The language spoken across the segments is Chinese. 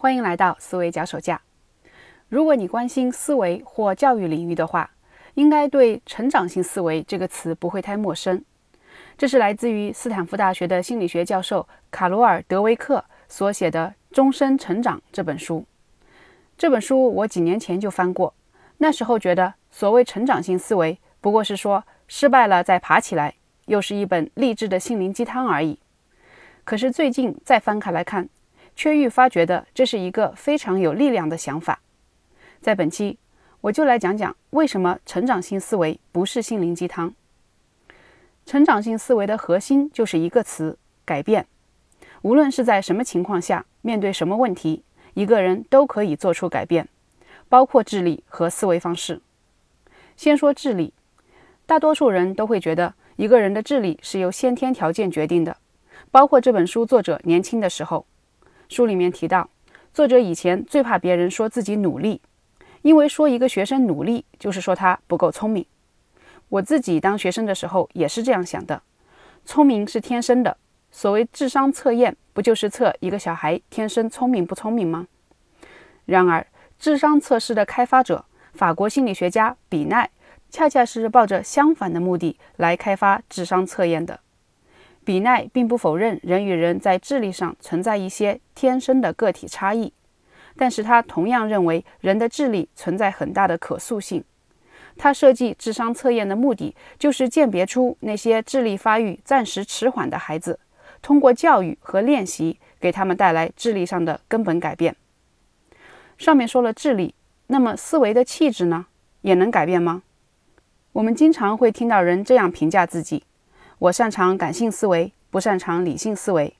欢迎来到思维脚手架。如果你关心思维或教育领域的话，应该对“成长性思维”这个词不会太陌生。这是来自于斯坦福大学的心理学教授卡罗尔·德维克所写的《终身成长》这本书。这本书我几年前就翻过，那时候觉得所谓成长性思维不过是说失败了再爬起来，又是一本励志的心灵鸡汤而已。可是最近再翻开来看，却愈发觉得这是一个非常有力量的想法。在本期，我就来讲讲为什么成长性思维不是心灵鸡汤。成长性思维的核心就是一个词：改变。无论是在什么情况下，面对什么问题，一个人都可以做出改变，包括智力和思维方式。先说智力，大多数人都会觉得一个人的智力是由先天条件决定的，包括这本书作者年轻的时候。书里面提到，作者以前最怕别人说自己努力，因为说一个学生努力就是说他不够聪明。我自己当学生的时候也是这样想的，聪明是天生的。所谓智商测验，不就是测一个小孩天生聪明不聪明吗？然而，智商测试的开发者法国心理学家比奈，恰恰是抱着相反的目的来开发智商测验的。比奈并不否认人与人在智力上存在一些天生的个体差异，但是他同样认为人的智力存在很大的可塑性。他设计智商测验的目的就是鉴别出那些智力发育暂时迟缓的孩子，通过教育和练习给他们带来智力上的根本改变。上面说了智力，那么思维的气质呢，也能改变吗？我们经常会听到人这样评价自己。我擅长感性思维，不擅长理性思维。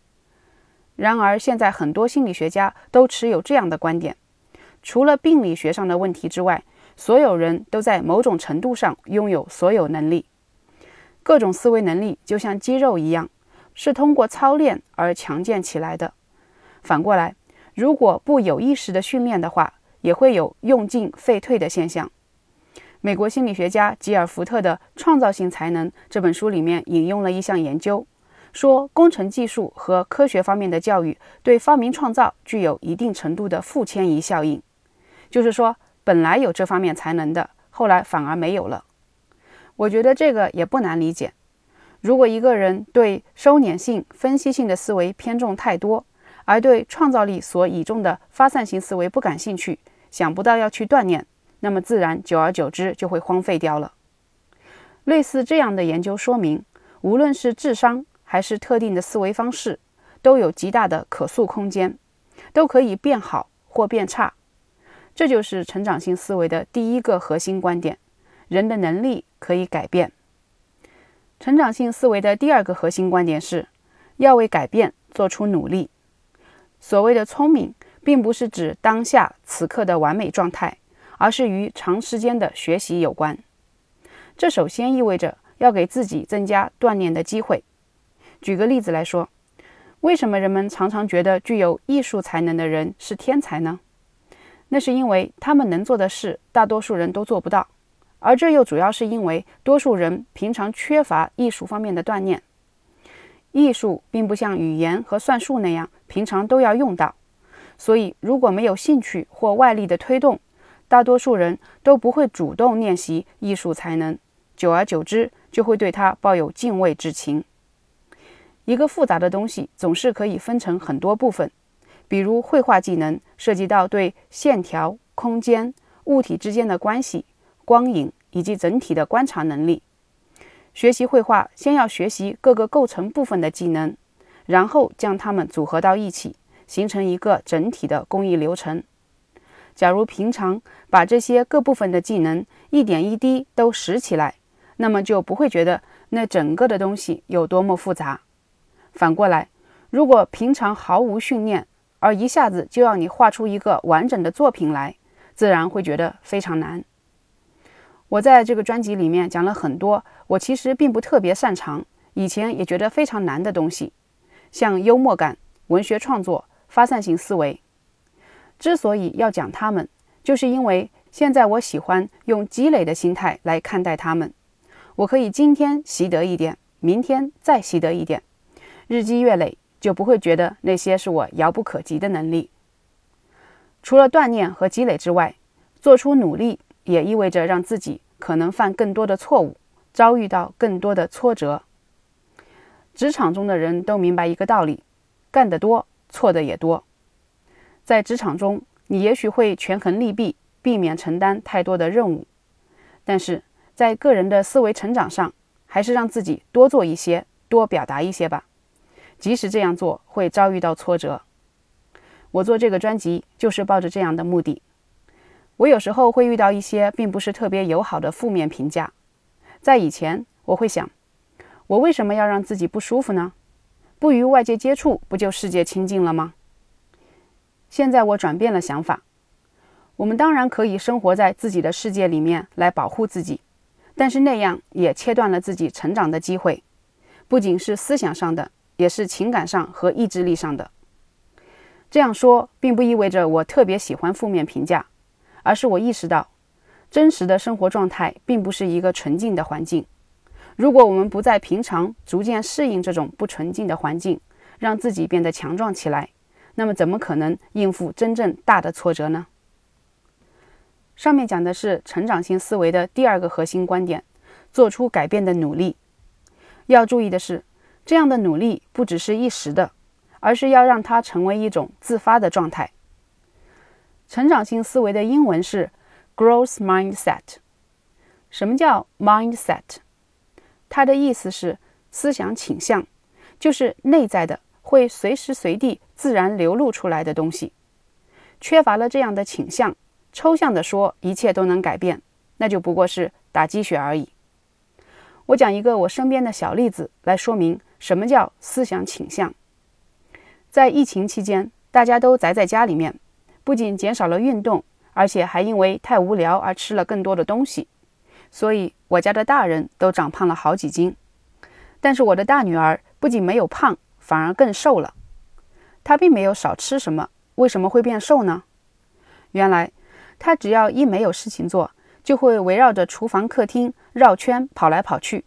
然而，现在很多心理学家都持有这样的观点：除了病理学上的问题之外，所有人都在某种程度上拥有所有能力。各种思维能力就像肌肉一样，是通过操练而强健起来的。反过来，如果不有意识的训练的话，也会有用进废退的现象。美国心理学家吉尔福特的《创造性才能》这本书里面引用了一项研究，说工程技术和科学方面的教育对发明创造具有一定程度的负迁移效应，就是说本来有这方面才能的，后来反而没有了。我觉得这个也不难理解。如果一个人对收敛性、分析性的思维偏重太多，而对创造力所倚重的发散性思维不感兴趣，想不到要去锻炼。那么自然，久而久之就会荒废掉了。类似这样的研究说明，无论是智商还是特定的思维方式，都有极大的可塑空间，都可以变好或变差。这就是成长性思维的第一个核心观点：人的能力可以改变。成长性思维的第二个核心观点是，要为改变做出努力。所谓的聪明，并不是指当下此刻的完美状态。而是与长时间的学习有关。这首先意味着要给自己增加锻炼的机会。举个例子来说，为什么人们常常觉得具有艺术才能的人是天才呢？那是因为他们能做的事，大多数人都做不到。而这又主要是因为多数人平常缺乏艺术方面的锻炼。艺术并不像语言和算术那样平常都要用到，所以如果没有兴趣或外力的推动，大多数人都不会主动练习艺术才能，久而久之就会对它抱有敬畏之情。一个复杂的东西总是可以分成很多部分，比如绘画技能涉及到对线条、空间、物体之间的关系、光影以及整体的观察能力。学习绘画，先要学习各个构成部分的技能，然后将它们组合到一起，形成一个整体的工艺流程。假如平常把这些各部分的技能一点一滴都拾起来，那么就不会觉得那整个的东西有多么复杂。反过来，如果平常毫无训练，而一下子就要你画出一个完整的作品来，自然会觉得非常难。我在这个专辑里面讲了很多我其实并不特别擅长，以前也觉得非常难的东西，像幽默感、文学创作、发散性思维。之所以要讲他们，就是因为现在我喜欢用积累的心态来看待他们。我可以今天习得一点，明天再习得一点，日积月累，就不会觉得那些是我遥不可及的能力。除了锻炼和积累之外，做出努力也意味着让自己可能犯更多的错误，遭遇到更多的挫折。职场中的人都明白一个道理：干得多，错的也多。在职场中，你也许会权衡利弊，避免承担太多的任务，但是在个人的思维成长上，还是让自己多做一些，多表达一些吧。即使这样做会遭遇到挫折，我做这个专辑就是抱着这样的目的。我有时候会遇到一些并不是特别友好的负面评价，在以前我会想，我为什么要让自己不舒服呢？不与外界接触，不就世界清净了吗？现在我转变了想法，我们当然可以生活在自己的世界里面来保护自己，但是那样也切断了自己成长的机会，不仅是思想上的，也是情感上和意志力上的。这样说并不意味着我特别喜欢负面评价。而是我意识到，真实的生活状态并不是一个纯净的环境。如果我们不在平常逐渐适应这种不纯净的环境，让自己变得强壮起来，那么怎么可能应付真正大的挫折呢？上面讲的是成长性思维的第二个核心观点：做出改变的努力。要注意的是，这样的努力不只是一时的，而是要让它成为一种自发的状态。成长性思维的英文是 growth mindset。什么叫 mindset？它的意思是思想倾向，就是内在的，会随时随地自然流露出来的东西。缺乏了这样的倾向，抽象的说一切都能改变，那就不过是打鸡血而已。我讲一个我身边的小例子来说明什么叫思想倾向。在疫情期间，大家都宅在家里面。不仅减少了运动，而且还因为太无聊而吃了更多的东西，所以我家的大人都长胖了好几斤。但是我的大女儿不仅没有胖，反而更瘦了。他并没有少吃什么，为什么会变瘦呢？原来他只要一没有事情做，就会围绕着厨房、客厅绕圈跑来跑去，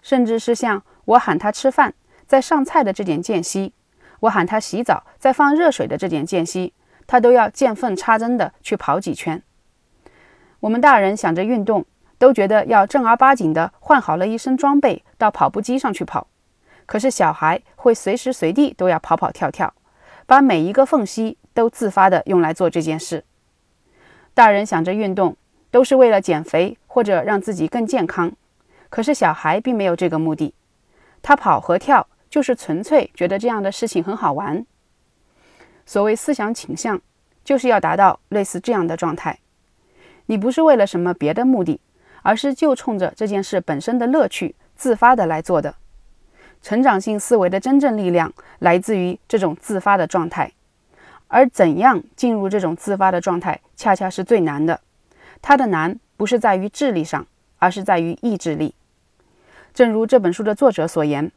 甚至是像我喊他吃饭，在上菜的这点间隙，我喊他洗澡，在放热水的这点间隙。他都要见缝插针的去跑几圈。我们大人想着运动，都觉得要正儿八经的换好了一身装备到跑步机上去跑。可是小孩会随时随地都要跑跑跳跳，把每一个缝隙都自发的用来做这件事。大人想着运动，都是为了减肥或者让自己更健康。可是小孩并没有这个目的，他跑和跳就是纯粹觉得这样的事情很好玩。所谓思想倾向，就是要达到类似这样的状态。你不是为了什么别的目的，而是就冲着这件事本身的乐趣，自发的来做的。成长性思维的真正力量来自于这种自发的状态，而怎样进入这种自发的状态，恰恰是最难的。它的难不是在于智力上，而是在于意志力。正如这本书的作者所言。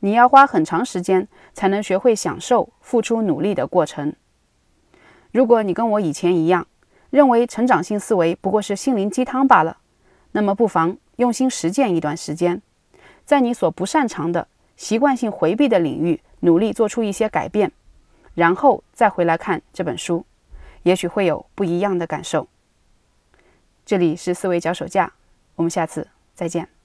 你要花很长时间才能学会享受付出努力的过程。如果你跟我以前一样，认为成长性思维不过是心灵鸡汤罢了，那么不妨用心实践一段时间，在你所不擅长的、习惯性回避的领域努力做出一些改变，然后再回来看这本书，也许会有不一样的感受。这里是思维脚手架，我们下次再见。